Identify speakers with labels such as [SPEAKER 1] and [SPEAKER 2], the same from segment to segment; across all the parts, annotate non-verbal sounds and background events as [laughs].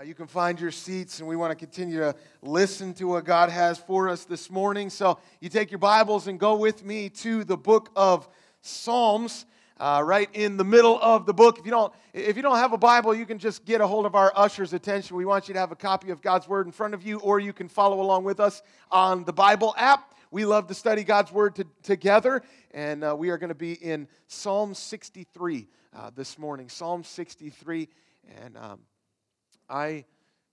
[SPEAKER 1] Uh, you can find your seats, and we want to continue to listen to what God has for us this morning. So, you take your Bibles and go with me to the book of Psalms, uh, right in the middle of the book. If you don't, if you don't have a Bible, you can just get a hold of our usher's attention. We want you to have a copy of God's Word in front of you, or you can follow along with us on the Bible app. We love to study God's Word to, together, and uh, we are going to be in Psalm 63 uh, this morning. Psalm 63, and um, I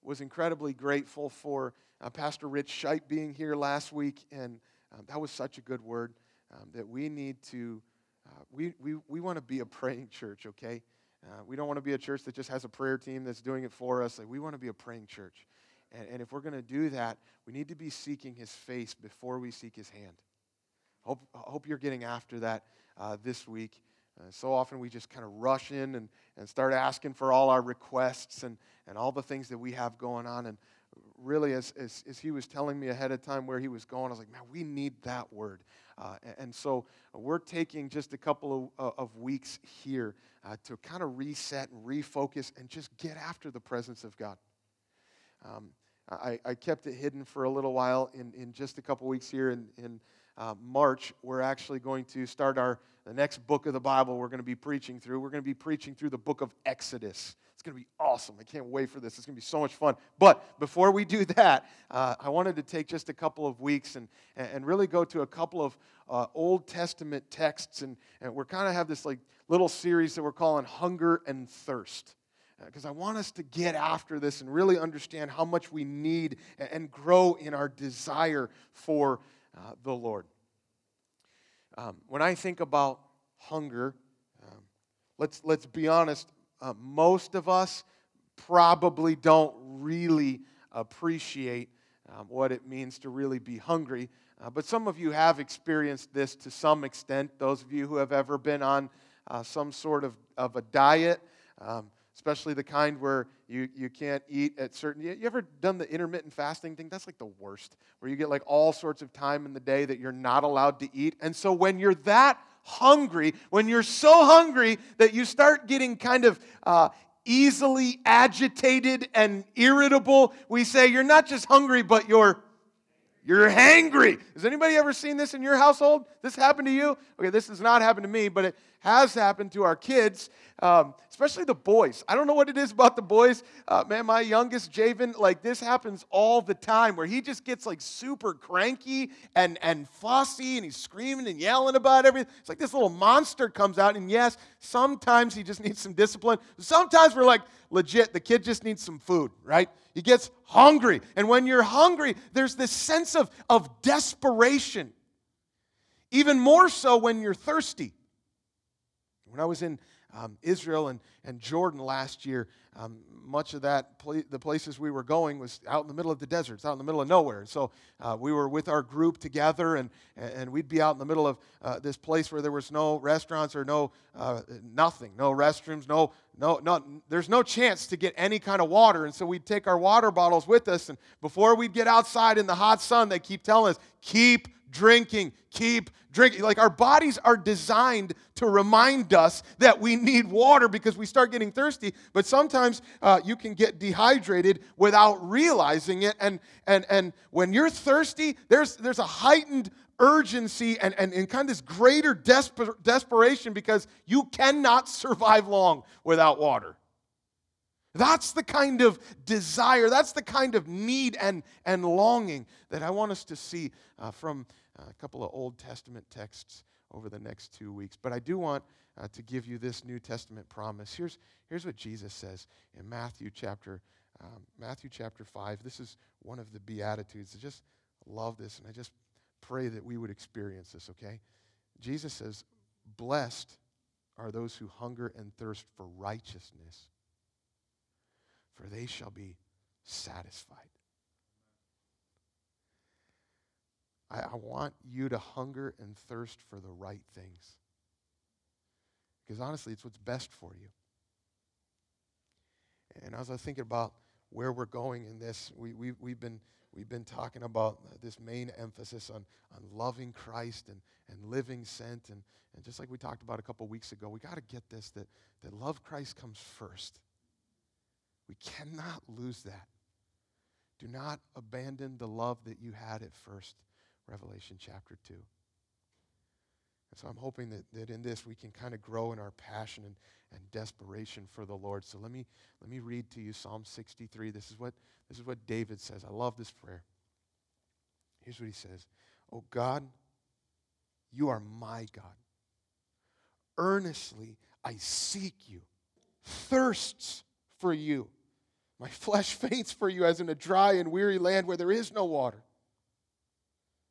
[SPEAKER 1] was incredibly grateful for uh, Pastor Rich Scheit being here last week, and um, that was such a good word um, that we need to, uh, we, we, we want to be a praying church, okay? Uh, we don't want to be a church that just has a prayer team that's doing it for us. Like, we want to be a praying church. And, and if we're going to do that, we need to be seeking his face before we seek his hand. Hope, hope you're getting after that uh, this week. Uh, so often we just kind of rush in and, and start asking for all our requests and, and all the things that we have going on. And really, as, as, as he was telling me ahead of time where he was going, I was like, man, we need that word. Uh, and so we're taking just a couple of, uh, of weeks here uh, to kind of reset and refocus and just get after the presence of God. Um, I, I, kept it hidden for a little while in, in just a couple weeks here in uh, March. We're actually going to start our the next book of the Bible we're going to be preaching through. We're going to be preaching through the book of Exodus. It's going to be awesome. I can't wait for this. It's going to be so much fun. But before we do [laughs] that, uh, I wanted to take just a couple of weeks and, and really go to a couple of uh, Old Testament texts. And, and we're kind of have this like little series that we're calling Hunger and Thirst because uh, I want us to get after this and really understand how much we need and grow in our desire for uh, the Lord. Um, when I think about hunger, um, let's, let's be honest, uh, most of us probably don't really appreciate um, what it means to really be hungry. Uh, but some of you have experienced this to some extent. Those of you who have ever been on uh, some sort of, of a diet, um, especially the kind where you, you can't eat at certain you, ever done the intermittent fasting thing? That's like the worst where you get like all sorts of time in the day that you're not allowed to eat. And so when you're that hungry when you're so hungry that you start getting kind of uh, easily agitated and irritable we say you're not just hungry but you're you're hangry. Has anybody ever seen this in your household? This happened to you? Okay, this has not happened to me, but it has happened to our kids, um, especially the boys. I don't know what it is about the boys. Uh, man, my youngest, Javen, like this happens all the time where he just gets like super cranky and, and fussy and he's screaming and yelling about everything. It's like this little monster comes out, and yes, sometimes he just needs some discipline. Sometimes we're like, legit, the kid just needs some food, right? He gets hungry. And when you're hungry, there's this sense of, of desperation. Even more so when you're thirsty. When I was in um, Israel and, and Jordan last year, um, much of that, pl- the places we were going was out in the middle of the desert. It's out in the middle of nowhere. So uh, we were with our group together, and, and we'd be out in the middle of uh, this place where there was no restaurants or no uh, nothing, no restrooms, no, no, no, there's no chance to get any kind of water. And so we'd take our water bottles with us, and before we'd get outside in the hot sun, they keep telling us, keep drinking, keep drinking. Like our bodies are designed to remind us that we need water because we start getting thirsty. But sometimes uh, you can get dehydrated without realizing it. And, and, and when you're thirsty, there's, there's a heightened urgency and, and, and kind of this greater desper- desperation because you cannot survive long without water. That's the kind of desire, that's the kind of need and, and longing that I want us to see uh, from a couple of Old Testament texts over the next two weeks. But I do want uh, to give you this New Testament promise. Here's, here's what Jesus says in Matthew chapter, um, Matthew chapter 5. This is one of the Beatitudes. I just love this, and I just pray that we would experience this, okay? Jesus says, Blessed are those who hunger and thirst for righteousness for they shall be satisfied. I, I, want you to hunger and thirst for the right things. Because honestly, it's what's best for you. And as I was thinking about where we're going in this, we, we, we've, been, we've been talking about this main emphasis on, on loving Christ and, and living sent. And, and just like we talked about a couple weeks ago, we got to get this that, that love Christ comes first. We cannot lose that. Do not abandon the love that you had at first. Revelation chapter 2. And so I'm hoping that, that in this we can kind of grow in our passion and, and desperation for the Lord. So let me, let me read to you Psalm 63. This is, what, this is what David says. I love this prayer. Here's what he says Oh God, you are my God. Earnestly I seek you, thirsts for you. My flesh [laughs] faints for you as in a dry and weary land where there is no water.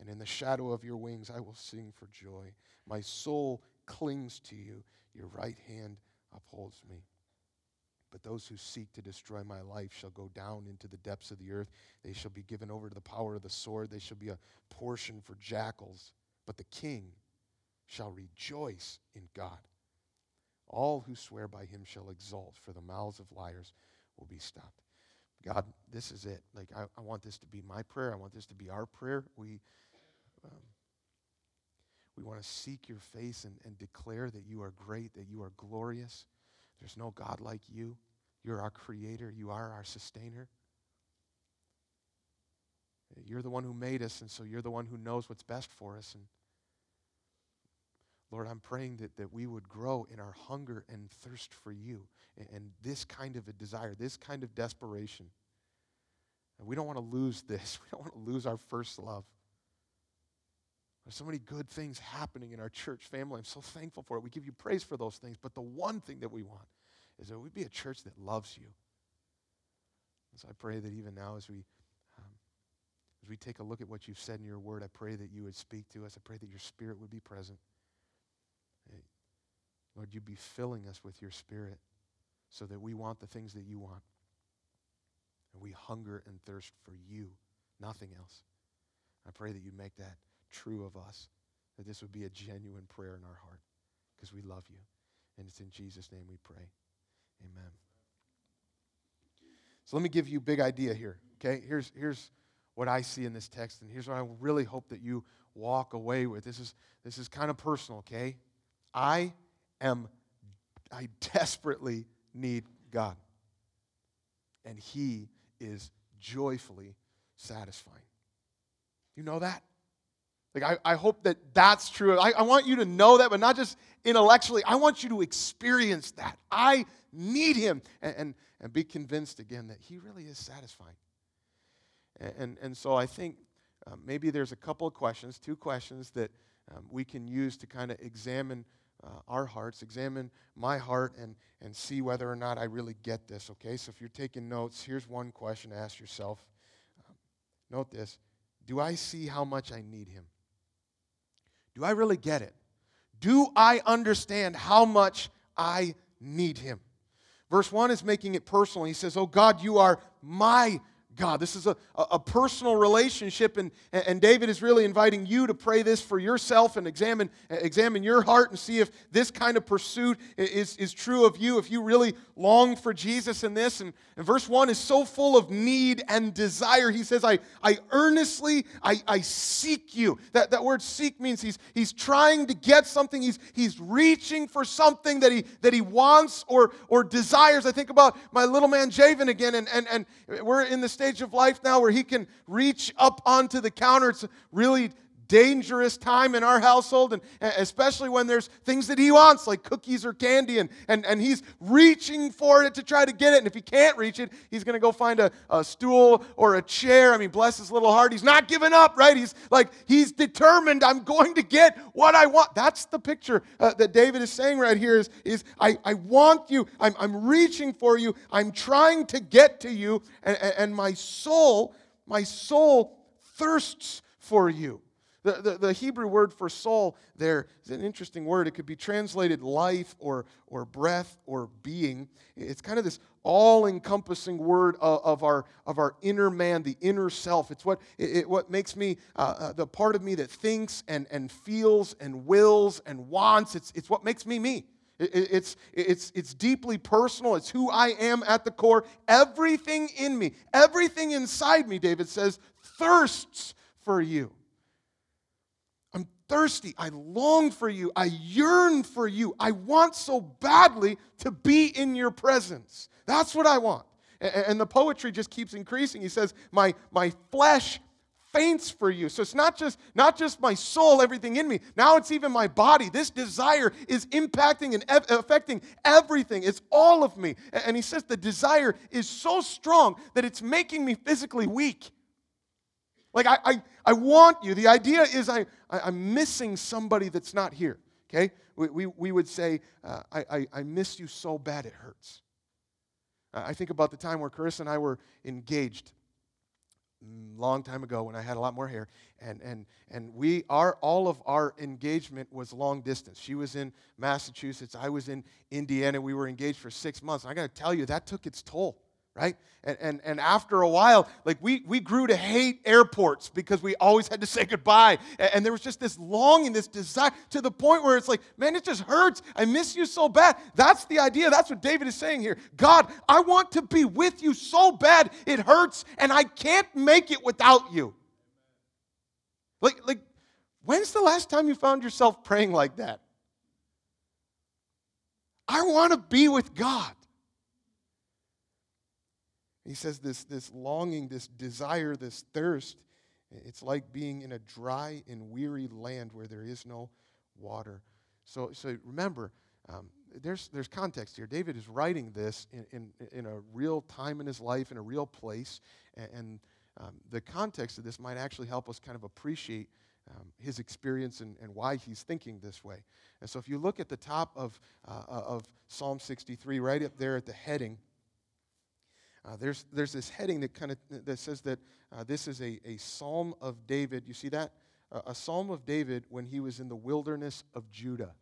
[SPEAKER 1] And in the shadow of your wings I will sing for joy. My soul clings to you, your right hand upholds me. But those who seek to destroy my life shall go down into the depths of the earth. They shall be given over to the power of the sword. They shall be a portion for jackals. But the king shall rejoice in God. All who swear by him shall exult, for the mouths of liars will be stopped. God, this is it. Like, I, I want this to be my prayer. I want this to be our prayer. We, um, we want to seek your face and, and declare that you are great, that you are glorious, there's no God like you. You're our creator, you are our sustainer. You're the one who made us, and so you're the one who knows what's best for us. And Lord, I'm praying that, that we would grow in our hunger and thirst for you and, and this kind of a desire, this kind of desperation. And we don't want to lose this. [laughs] We don't want to lose our first love. There's so many good things happening in our church family. I'm so thankful for it. We give you praise for those things. But the one thing that we want is that we be a church that loves you. And so I pray that even now, as we um, as we take a look at what you've said in your word, I pray that you would speak to us. I pray that your spirit would be present. Lord, you'd be filling us with your spirit so that we want the things that you want. And we hunger and thirst for you, nothing else. I pray that you make that true of us, that this would be a genuine prayer in our heart because we love you. And it's in Jesus' name we pray. Amen. So let me give you a big idea here. Okay, here's, here's what I see in this text, and here's what I really hope that you walk away with. This is, this is kind of personal, okay? I am, I desperately need God. And He is joyfully satisfying. You know that? Like, I, I hope that that's true. I, I want you to know that, but not just intellectually. I want you to experience that. I need Him and, and, and be convinced again that He really is satisfying. And, and, and so I think uh, maybe there's a couple of questions, two questions that um, we can use to kind of examine uh, our hearts, examine my heart, and, and see whether or not I really get this, okay? So if you're taking notes, here's one question to ask yourself. Um, note this Do I see how much I need Him? Do I really get it? Do I understand how much I need Him? Verse 1 is making it personal. He says, Oh God, you are my God. This is a, a personal relationship, and, and David is really inviting you to pray this for yourself and examine, examine your heart and see if this kind of pursuit is, is true of you, if you really long for Jesus in this. And, and verse 1 is so full of need and desire. He says, I, I earnestly, I, I seek you. That, that word seek means he's, he's trying to get something, he's, he's reaching for something that he, that he wants or, or desires. I think about my little man Javen again, and, and, and we're in the state stage of life now where he can reach up onto the counter. It's really dangerous time in our household, and especially when there's things that he wants, like cookies or candy, and, and, and he's reaching for it to try to get it. And if he can't reach it, he's going to go find a, a stool or a chair. I mean, bless his little heart. He's not giving up, right? He's like, he's determined, I'm going to get what I want. That's the picture uh, that David is saying right here is, is I, I want you, I'm, I'm reaching for you, I'm trying to get to you, and, and my soul, my soul thirsts for you. The, the, the, Hebrew word for soul there is an interesting word. It could be translated life or, or breath or being. It's kind of this all encompassing word of, of, our, of our inner man, the inner self. It's what, it, it what makes me, uh, uh, the part of me that thinks and, and feels and wills and wants. It's, it's what makes me me. It, it's, it's, it's deeply personal. It's who I am at the core. Everything in me, everything inside me, David says, thirsts for you. Thirsty. I long for you. I yearn for you. I want so badly to be in your presence. That's what I want. And the poetry just keeps increasing. He says, My, my flesh faints for you. So it's not just, not just my soul, everything in me. Now it's even my body. This desire is impacting and ev- affecting everything. It's all of me. And he says the desire is so strong that it's making me physically weak. Like, I, I, I want you. The idea is I, I, am missing somebody that's not here. Okay? We, we, we would say, uh, I, I, I miss you so bad it hurts. I think about the time where Carissa and I were engaged long time ago when I had a lot more hair, and and and we our all of our engagement was long distance. She was in Massachusetts, I was in Indiana. We were engaged for six months. And I got to tell you, that took its toll right? And, and, and after a while, like we, we grew to hate airports because we always had to say [laughs] goodbye. And, and, there was just this longing, this desire to the point where it's like, man, it just hurts. I miss you so bad. That's the idea. That's what David is saying here. God, I want to be with you so bad it hurts, and I can't make it without you. Like, like when's the last time you found yourself praying like that? I want to be with God. He says this, this longing, this desire, this thirst, it's like being in a dry and weary land where there is no water. So, so remember, um, there's, there's context here. David is writing this in, in, in, a real time in his life, in a real place. And, and um, the context of this might actually help us kind of appreciate um, his experience and, and why he's thinking this way. And so if you look at the top of, uh, of Psalm 63, right up there at the heading, uh, there's, there's this heading that kind of that says that uh, this is a, a psalm of David. You see that? Uh, a psalm of David when he was in the wilderness of Judah.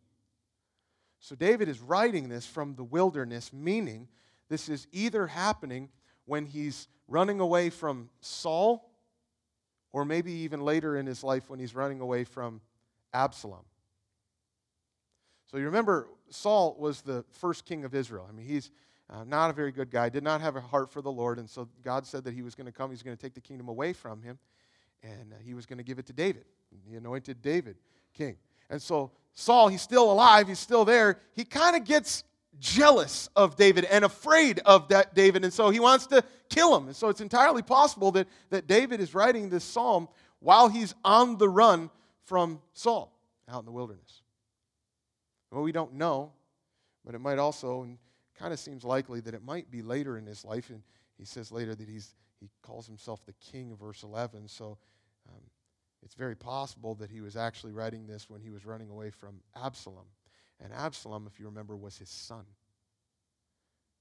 [SPEAKER 1] So David is writing this from the wilderness, meaning this is either happening when he's running away from Saul, or maybe even later in his life when he's running away from Absalom. So you remember, Saul was the first king of Israel. I mean, he's, uh, not a very good guy, did not have a heart for the Lord. And so God said that he was going to come, he's going to take the kingdom away from him, and uh, he was going to give it to David. He anointed David king. And so Saul, he's still alive, he's still there. He kind of gets jealous of David and afraid of that David, and so he wants to kill him. And so it's entirely possible that, that David is writing this psalm while he's on the run from Saul out in the wilderness. Well, we don't know, but it might also, kind of seems likely that it might be later in his life. And he says later that he's, he calls himself the king, of verse 11. So um, it's very possible that he was actually writing this when he was running away from Absalom. And Absalom, if you remember, was his son.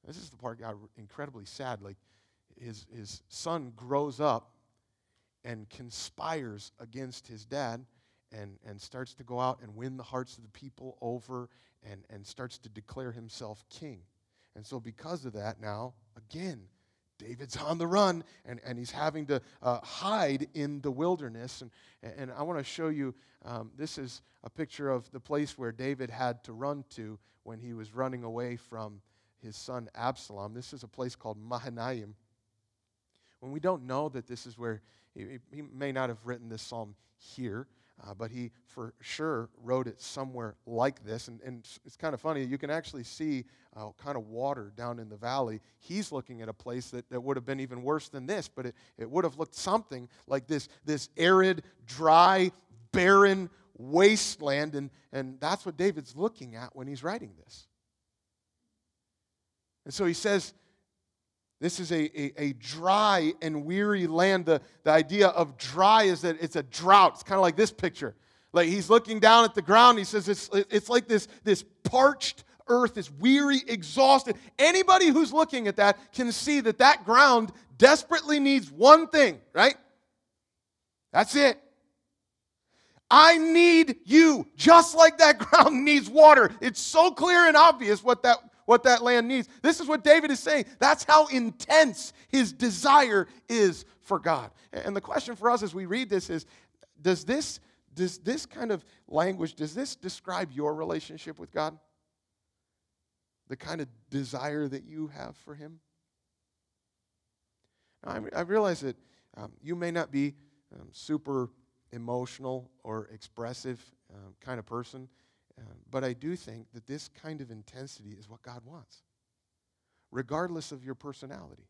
[SPEAKER 1] This is the part got incredibly sad. Like his, his son grows up and conspires against his dad and, and starts to go out and win the hearts of the people over and, and starts to declare himself king. And so, because of that, now, again, David's on the run and, and he's having to uh, hide in the wilderness. And, and I want to show you um, this is a picture of the place where David had to run to when he was running away from his son Absalom. This is a place called Mahanaim. When we don't know that this is where he, he may not have written this psalm here, uh, but he for sure wrote it somewhere like this. And, and it's kind of funny. You can actually see uh, kind of water down in the valley. He's looking at a place that, that would have been even worse than this, but it, it would have looked something like this, this arid, dry, barren wasteland. And, and that's what David's looking at when he's writing this. And so he says, this is a, a, a, dry and weary land. The, the idea of dry is that it's a drought. It's kind of like this picture. Like he's looking down at the ground. He says it's, it's like this, this parched earth, this weary, exhausted. Anybody who's looking at that can see that that ground desperately needs one thing, right? That's it. I need you, just like that [laughs] ground needs water. It's so clear and obvious what that, what that land needs. This is what David is saying. That's how intense his desire is for God. And the question for us as we read this is does this, does this kind of language, does this describe your relationship with God? The kind of desire that you have for Him? I, I realize that um, you may not be um, super emotional or expressive um, kind of person, uh, but I do think that this kind of intensity is what God wants, regardless of your personality.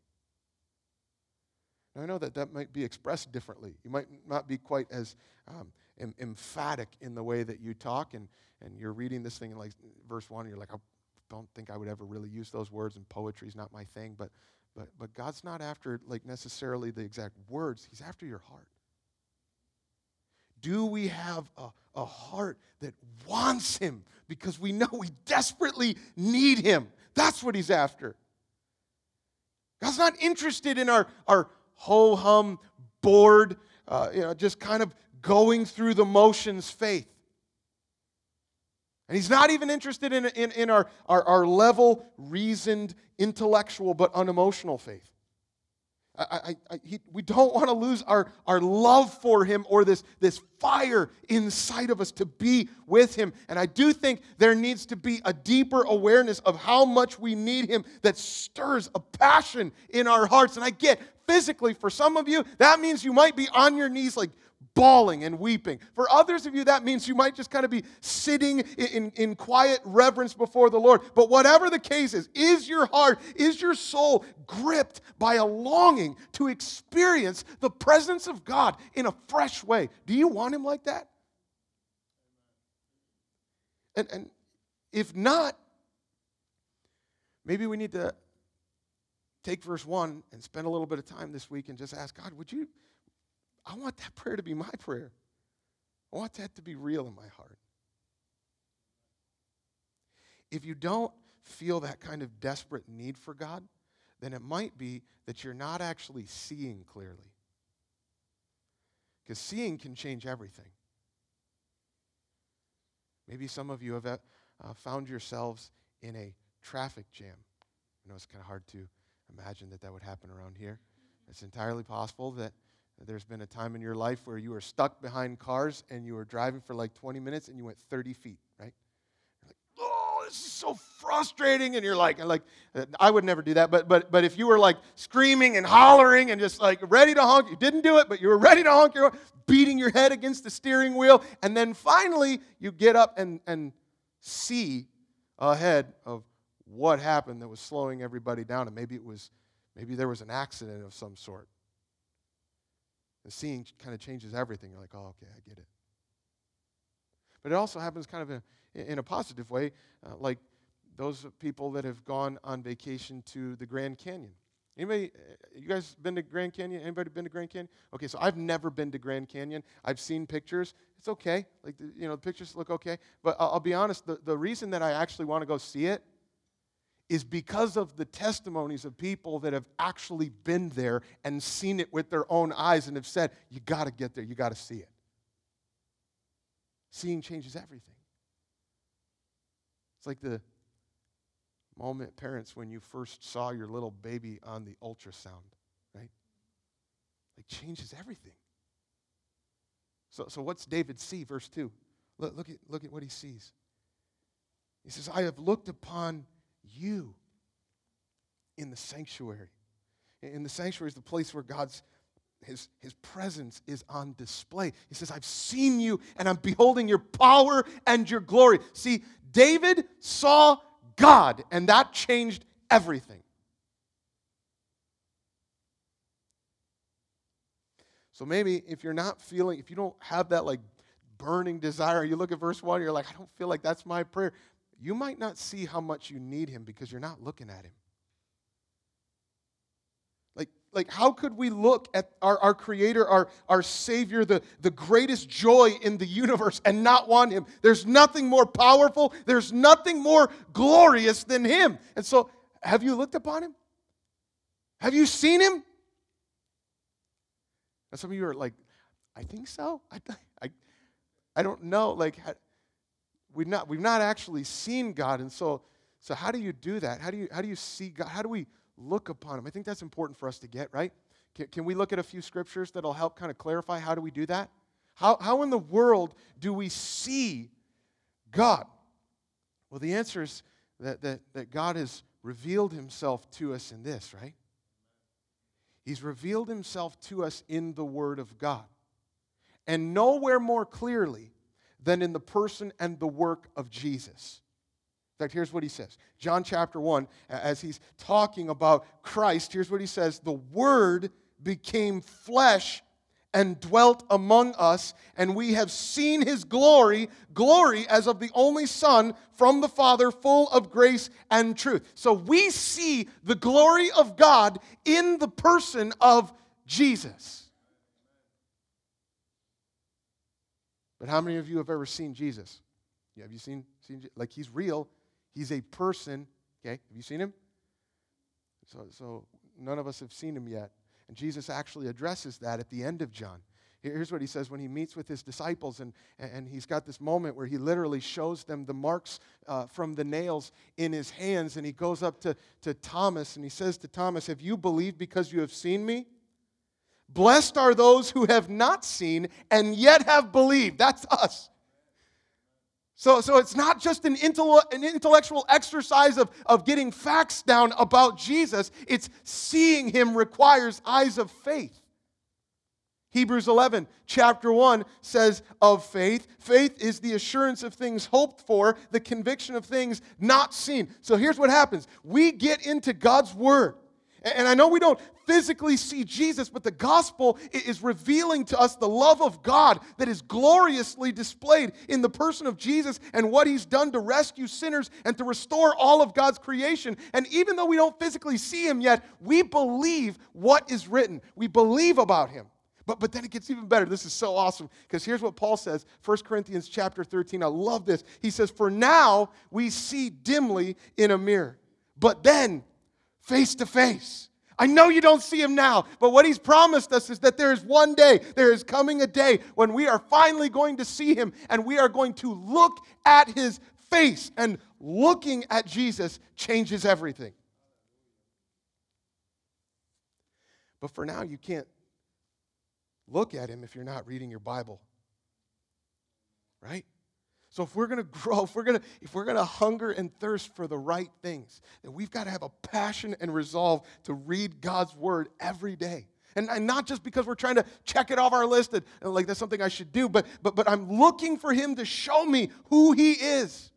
[SPEAKER 1] Now, I know that that might be expressed differently. You might not be quite as um, em- emphatic in the way that you talk, and, and you're reading this thing in like verse 1, and you're like, I don't think I would ever really use those words, and poetry is not my thing, but but, but God's not after like necessarily the exact words, He's after your heart. Do we have a, a heart that wants Him because we know we desperately need Him? That's what He's after. God's not interested in our, our ho hum, bored, uh, you know, just kind of going through the motions faith. And he's not even interested in, in, in our, our, our level, reasoned, intellectual, but unemotional faith. I, I, I, he, we don't want to lose our, our love for him or this, this fire inside of us to be with him. And I do think there needs to be a deeper awareness of how much we need him that stirs a passion in our hearts. And I get physically, for some of you, that means you might be on your knees, like bawling and weeping. For others of you, that means you might just kind of be sitting in, in, in, quiet reverence before the Lord. But whatever the case is, is your heart, is your soul gripped by a longing to experience the presence of God in a fresh way? Do you want Him like that? And, and if not, maybe we need to take verse 1 and spend a little bit of time this week and just ask God, would you I want that prayer to be my prayer. I want that to be real in my heart. If you don't feel that kind of desperate need for God, then it might be that you're not actually seeing clearly. Because seeing can change everything. Maybe some of you have uh, found yourselves in a traffic jam. I know it's kind of hard to imagine that that would happen around here. It's entirely possible that there's been a time in your life where you were stuck behind cars and you were driving for like 20 minutes and you went 30 feet, right? You're like, oh, this is so frustrating. And you're like, and like, I would never do that. But but but if you were like screaming and hollering and just like ready to honk, you didn't do it, but you were ready to honk, you're beating your head against the steering wheel, and then finally you get up and and see ahead of what happened that was slowing everybody down, and maybe it was maybe there was an accident of some sort and seeing kind of changes everything. You're like, oh, okay, I get it. But it also happens kind of a, in a positive way, uh, like those people that have gone on vacation to the Grand Canyon. Anybody, uh, you guys been to Grand Canyon? Anybody been to Grand Canyon? Okay, so I've never been to Grand Canyon. I've seen pictures. It's okay. Like, the, you know, the pictures look okay. But I'll, I'll be honest, the, the reason that I actually want to go see it is because of the testimonies of people that have actually been there and seen it with their own eyes and have said, You got to get there, you got to see it. Seeing changes everything. It's like the moment, parents, when you first saw your little baby on the ultrasound, right? Like changes everything. So, so what's David see? Verse 2. Look, look, at, look at what he sees. He says, I have looked upon you in the sanctuary. In the sanctuary is the place where God's his, his presence is on display. He says, I've seen you and I'm beholding your power and your glory. See, David saw God and that changed everything. So maybe if you're not feeling, if you don't have that like burning desire, you look at verse 1, you're like, I don't feel like that's my prayer you might not see how much you need him because you're not looking at him. Like, like how could we look at our, our Creator, our, our Savior, the, the greatest joy in the universe, and not want him? There's nothing more powerful, there's nothing more glorious than him. And so, have you looked upon him? Have you seen him? And some of you are like, I think so. I, [laughs] I, I don't know. Like, we've not, we've not actually seen God. And so, so how do you do that? How do you, how do you see God? How do we look upon Him? I think that's important for us to get, right? Can, can we look at a few scriptures that'll help kind of clarify how do we do that? How, how in the world do we see God? Well, the answer is that, that, that God has revealed Himself to us in this, right? He's revealed Himself to us in the Word of God. And nowhere more clearly than in the person and the work of Jesus. In fact, here's what he says John chapter 1, as he's talking about Christ, here's what he says The Word became flesh and dwelt among us, and we have seen his glory, glory as of the only Son from the Father, full of grace and truth. So we see the glory of God in the person of Jesus. But how many of you have ever seen Jesus? Yeah, have you seen, seen like he's real? He's a person. Okay, have you seen him? So, so none of us have seen him yet. And Jesus actually addresses that at the end of John. Here's what he says when he meets with his disciples, and, and he's got this moment where he literally shows them the marks uh, from the nails in his hands. And he goes up to, to Thomas and he says to Thomas, Have you believed because you have seen me? Blessed are those who have not seen and yet have believed. That's us. So, so it's not just an, intellectual exercise of, of getting facts down about Jesus, it's seeing him requires eyes of faith. Hebrews 11, chapter 1 says of faith faith is the assurance of things hoped for, the conviction of things not seen. So here's what happens we get into God's word. And I know we don't physically see Jesus, but the gospel is revealing to us the love of God that is gloriously displayed in the person of Jesus and what he's done to rescue sinners and to restore all of God's creation. And even though we don't physically see him yet, we believe what is written, we believe about him. But, but then it gets even better. This is so awesome because here's what Paul says 1 Corinthians chapter 13. I love this. He says, For now we see dimly in a mirror, but then face to face. I know you don't see him now, but what he's promised us is that there is one day, there is coming a day when we are finally going to see him and we are going to look at his face. And looking at Jesus changes everything. But for now, you can't look at him if you're not reading your Bible. Right? So if we're going [laughs] to grow, if we're going to if we're going to hunger and thirst for the right things, then we've got to have a passion and resolve to read God's word every day. And, and not just because we're trying to check it off our list and, and like that's something I should do, but but but I'm looking for him to show me who he is.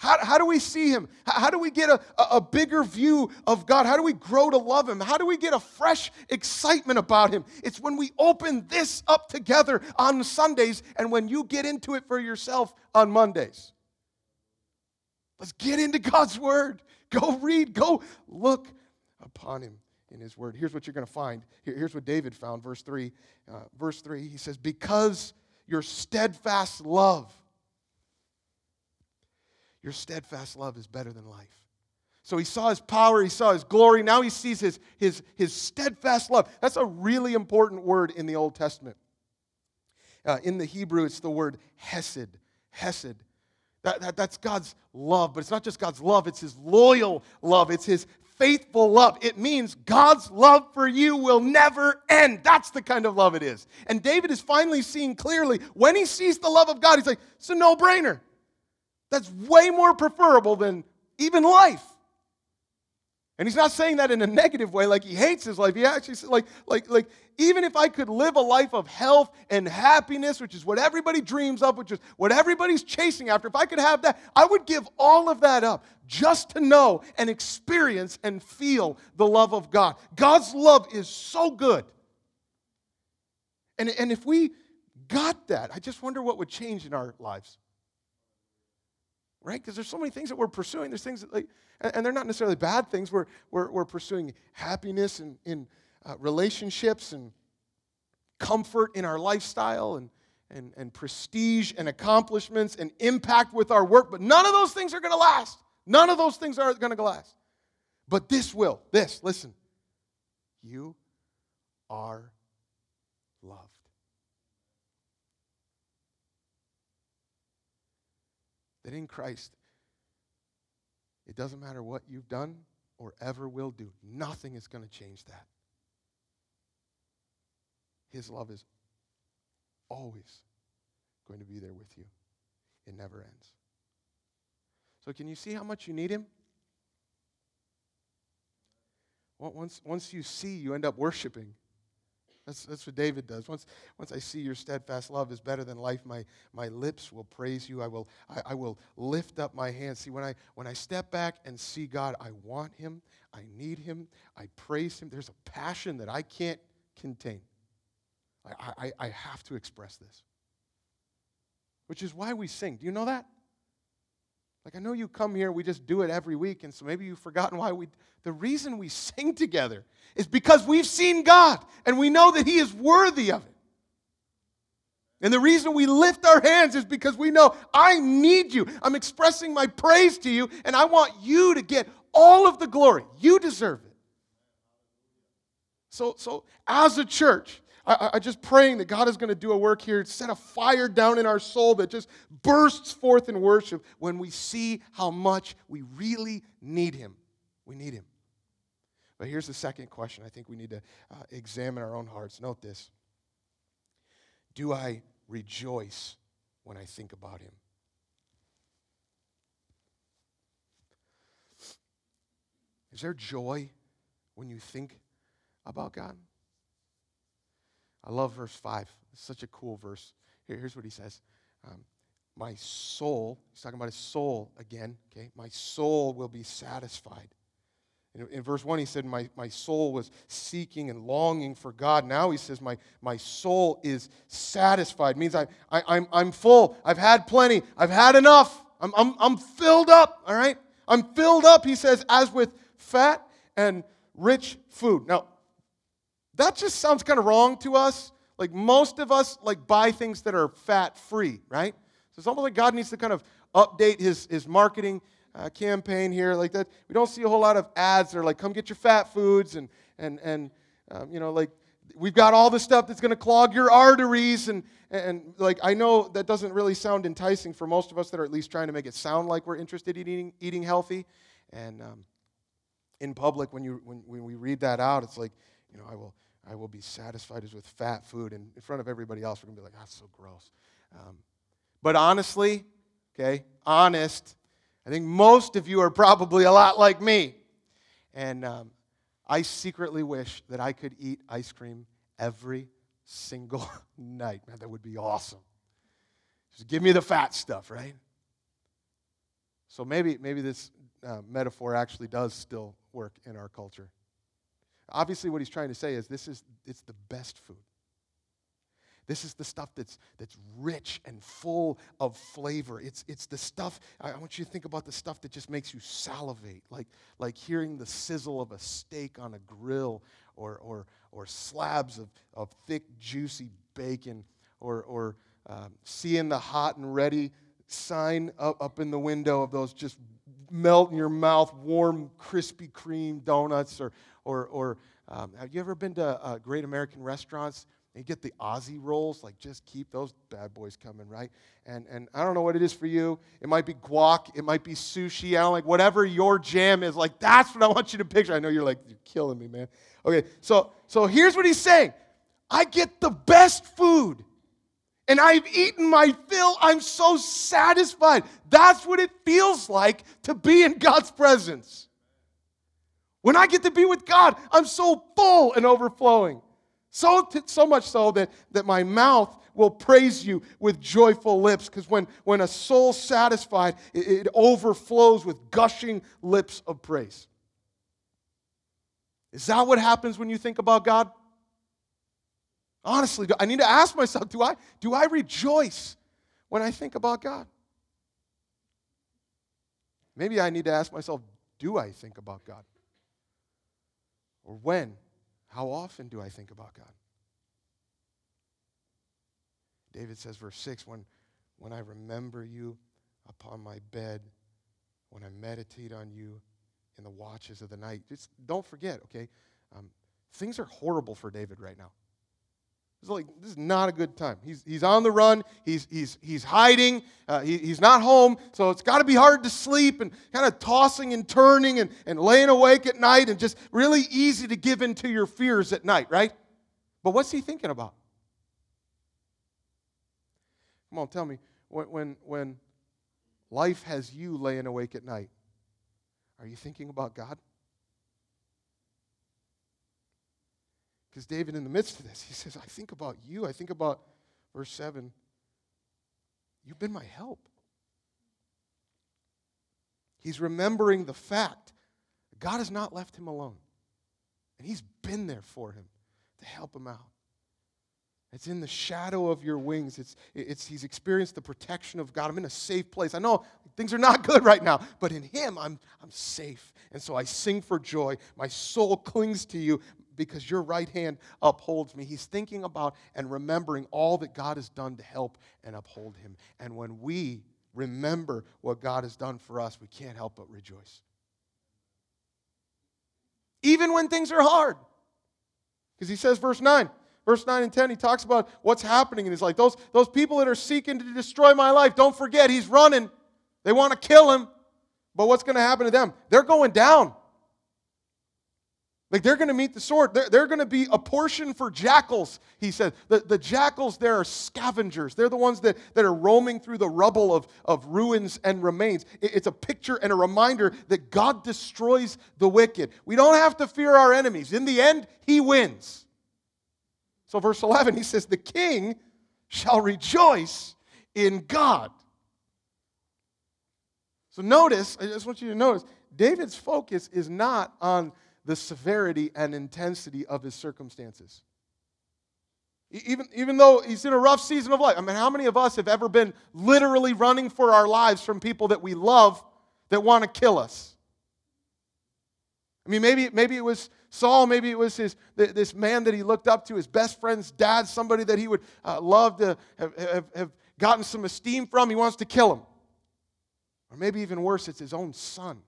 [SPEAKER 1] How, how do we see him? How, do we get a, a bigger view of God? How do we grow to love him? How do we get a fresh excitement about him? It's when we open this up together on Sundays and when you get into it for yourself on Mondays. Let's get into God's word. Go read, go look upon him in his word. Here's what you're going to find. Here, here's what David found, verse 3. Uh, verse 3, he says, Because your steadfast love your steadfast love is better than life. So he saw his power, he saw his glory. Now he sees his, his, his steadfast love. That's a really important word in the Old Testament. Uh, in the Hebrew, it's the word hesed. Hesed. That, that, that's God's love, but it's not just God's love, it's his loyal love, it's his faithful love. It means God's love for you will never end. That's the kind of love it is. And David is finally seeing clearly when he sees the love of God, he's like, it's a no brainer. That's way more preferable than even life. And he's not saying that in a negative way, like he hates his life. He actually says, like, like, like, even if I could live a life of health and happiness, which is what everybody dreams of, which is what everybody's chasing after, if I could have that, I would give all of that up just to know and experience and feel the love of God. God's love is so good. And, and if we got that, I just wonder what would change in our lives right? Because there's so many things that we're pursuing. There's things that, like, and they're not necessarily bad things. We're, we're, we're pursuing happiness and in uh, relationships and comfort in our lifestyle and, and, and prestige and accomplishments and impact with our work. But none of those things are going to last. None of those things are going to last. But this will. This, listen. You are loved. That in Christ, it doesn't matter what you've done or ever will do, nothing is going to change that. His love is always going to be there with you, it never ends. So, can you see how much you need Him? Once, once you see, you end up worshiping. That's, that's what David does. Once, once I see your steadfast love is better than life, my, my lips will praise you. I will, I, I will lift up my hands. See, when I, when I step back and see God, I want Him. I need Him. I praise Him. There's a passion that I can't contain. I, I, I have to express this, which is why we sing. Do you know that? Like, I know you come here, we just do it every week, and so maybe you've forgotten why we. The reason we [laughs] sing together is because we've seen God and we know that He is worthy of it. And the reason we lift our hands is because we know I need you. I'm expressing my praise to you, and I want you to get all of the glory. You deserve it. So, so as a church, I, I just praying that God is going to do a work here, set a fire down in our soul that just bursts forth in worship when we see how much we really need Him. We need Him. But here's the second question I think we need to uh, examine our own hearts. Note this Do I rejoice when I think about Him? Is there joy when you think about God? I love verse 5. It's such a cool verse. Here, here's what he says um, My soul, he's talking about his soul again, okay? My soul will be satisfied. In, in, verse 1, he said, my, my soul was seeking and longing for God. Now he says, My, my soul is satisfied. It means I, I, I'm, I'm full. I've had plenty. I've had enough. I'm, I'm, I'm filled up, all right? I'm filled up, he says, as with fat and rich food. Now, that just sounds kind of wrong to us. Like most of us like buy things that are fat free, right? So it's almost like God needs to kind of update his, his marketing uh, campaign here like that. We don't see a whole lot of ads that are like, come get your fat foods and, and, and um, you know, like we've got all the stuff that's going to clog your arteries and, and like i know that doesn't really sound enticing for most of us that are at least trying to make it sound like we're interested in eating, eating healthy and um, in public when, you, when, when we read that out it's like you know i will I will be satisfied as with fat food. And in front of everybody else, we're going to be like, that's so gross. Um, but honestly, okay, honest, I think most of you are probably a lot like me. And um, I secretly wish that I could eat ice cream every single [laughs] night. Man, that would be awesome. Just give me the fat stuff, right? So maybe, maybe this uh, metaphor actually does still work in our culture. Obviously, what he's trying to say is this is it's the best food. This is the stuff that's, that's rich and full of flavor. It's, it's the stuff, I want you to think about the stuff that just makes you salivate, like, like hearing the sizzle of a steak on a grill or, or, or slabs of, of thick, juicy bacon or, or um, seeing the hot and ready sign up, up in the window of those just melt in your mouth warm Krispy Kreme donuts or, or, or um, have you ever been to uh, great American restaurants? And get the Aussie rolls, like just keep those bad boys coming, right? And, and I don't know what it is for you. It might be guac, it might be sushi. I don't like whatever your jam is. Like that's what I want you to picture. I know you're like you're killing me, man. Okay, so so here's what he's saying. I get the best food and I've eaten my fill. I'm so satisfied. That's what it feels like to be in God's presence. When I get to be with God, I'm so full and overflowing. So, so much so that, that my mouth will praise you with joyful lips. Because when, when a soul's satisfied, it, it overflows with gushing lips of praise. Is that what happens when you think about God? Honestly, I need to ask myself do I, do I rejoice when I think about God? Maybe I need to ask myself do I think about God? Or when? How often do I think about God? David says, verse 6 when, when I remember you upon my bed, when I meditate on you in the watches of the night. Just don't forget, okay? Um, things are horrible for David right now. It's like, this is not a good time. He's, he's on the run. He's, he's, he's hiding. Uh, he, he's not home. So it's got to be hard to sleep and kind of tossing and turning and, and laying awake at night and just really easy to give into your fears at night, right? But what's he thinking about? Come on, tell me. When, when, when life has you laying awake at night, are you thinking about God? Because David, in the midst of this, he says, I think about you. I think about verse 7. You've been my help. He's remembering the fact that God has not left him alone. And he's been there for him to help him out. It's in the shadow of your wings. It's, it's, he's experienced the protection of God. I'm in a safe place. I know things are not [laughs] good right now, but in Him, I'm, I'm safe. And so I sing for joy. My soul clings to you because your right hand upholds me. He's thinking about and remembering all that God has done to help and uphold him. And when we remember what God has done for us, we can't help but rejoice. Even when things are hard. Because he says, verse 9, verse 9 and 10, he talks about what's happening. And he's like, those, those people that are seeking to destroy my life, don't forget, he's running. They want to kill him. But what's going to happen to them? They're going down. Like they're going to meet the sword. They're, they're going to be a portion for jackals, he said. The, the jackals there are scavengers. They're the ones that, that are roaming through the rubble of, of ruins and remains. It, it's a picture and a reminder that God destroys the wicked. We don't have to fear our enemies. In the end, he wins. So, verse 11, he says, The king shall rejoice in God. So, notice, I just want you to notice, David's focus is not on the severity and intensity of his circumstances. Even, even though he's in a rough season of life. I mean, how many of us have ever been literally running for our lives from people that we love that want to kill us? I mean, maybe, maybe it was Saul, maybe it was his, this man that he looked up to, his best friend's dad, somebody that he would uh, love to have, have, have gotten some esteem from. He wants to kill him. Or maybe even worse, it's his own son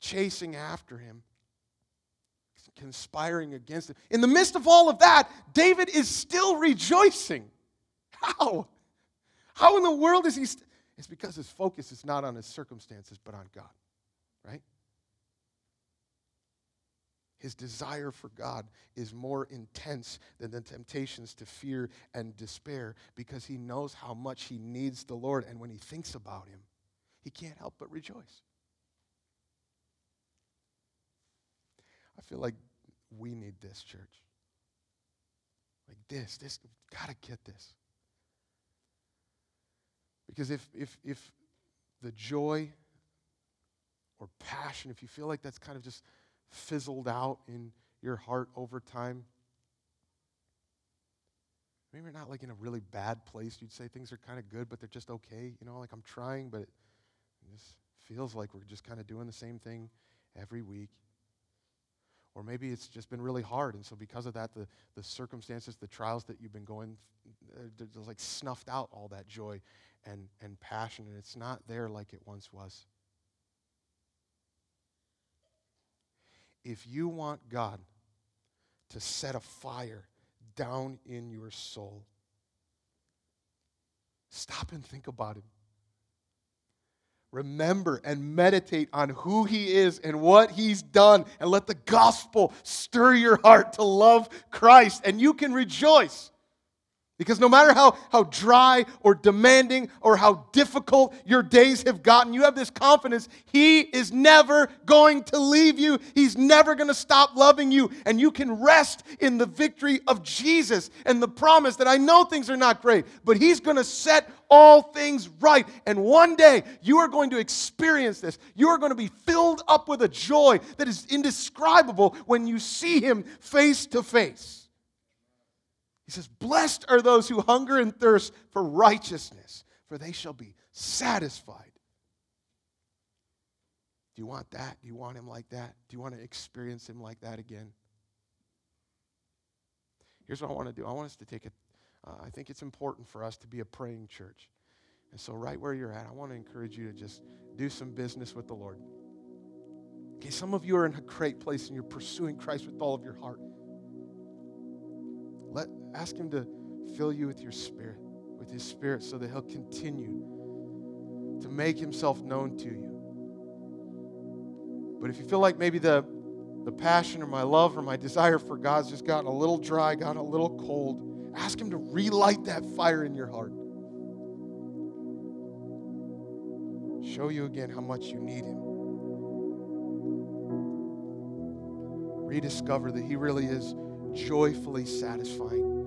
[SPEAKER 1] chasing after him, conspiring against him. In the midst of all of that, David is still rejoicing. How? How in the world is he? St- it's because his focus is not on his circumstances, but on God, right? His desire for God is more intense than the temptations to fear and despair because he knows how much he needs the Lord. And when he thinks about him, he can't help but rejoice. I feel like we need this, church. Like this, this, gotta get this. Because if if if the joy or passion, if you feel like that's kind of just fizzled out in your heart over time, maybe you're not like in a really bad place. You'd say things are kind of good, but they're just okay. You know, like I'm trying, but it just feels like we're just kind of doing the same thing every week. Or maybe it's just been really hard. And so, because of that, the, the circumstances, the trials that you've been going, uh, just like snuffed out all that joy and, and passion. And it's not there like it once was. If you want God to set a fire down in your soul, stop and think about Him remember and meditate on who he is and what he's done and let the gospel stir your heart to love Christ and you can rejoice. Because no matter how, how dry or demanding or how difficult your days have gotten, you have this confidence He is never going to leave you. He's never going to stop loving you. And you can rest in the victory of Jesus and the promise that I know things are not great, but He's going to set all things right. And one day you are going to experience this. You are going to be filled up with a joy that is indescribable when you see Him face to face. He says, Blessed are those who hunger and thirst for righteousness, for they shall be satisfied. Do you want that? Do you want him like that? Do you want to experience him like that again? Here's what I want to do I want us to take it. Uh, I think it's important for us to be a praying church. And so, right where you're at, I want to encourage you to just do some business with the Lord. Okay, some of you are in a great place and you're pursuing Christ with all of your heart. Let, ask Him to fill you with your spirit, with His spirit, so that He'll continue to make Himself known to you. But if you feel like maybe the, the passion or my love or my desire for God's just gotten a little dry, gotten a little cold, ask Him to relight that fire in your heart. Show you again how much you need Him. Rediscover that He really is joyfully satisfying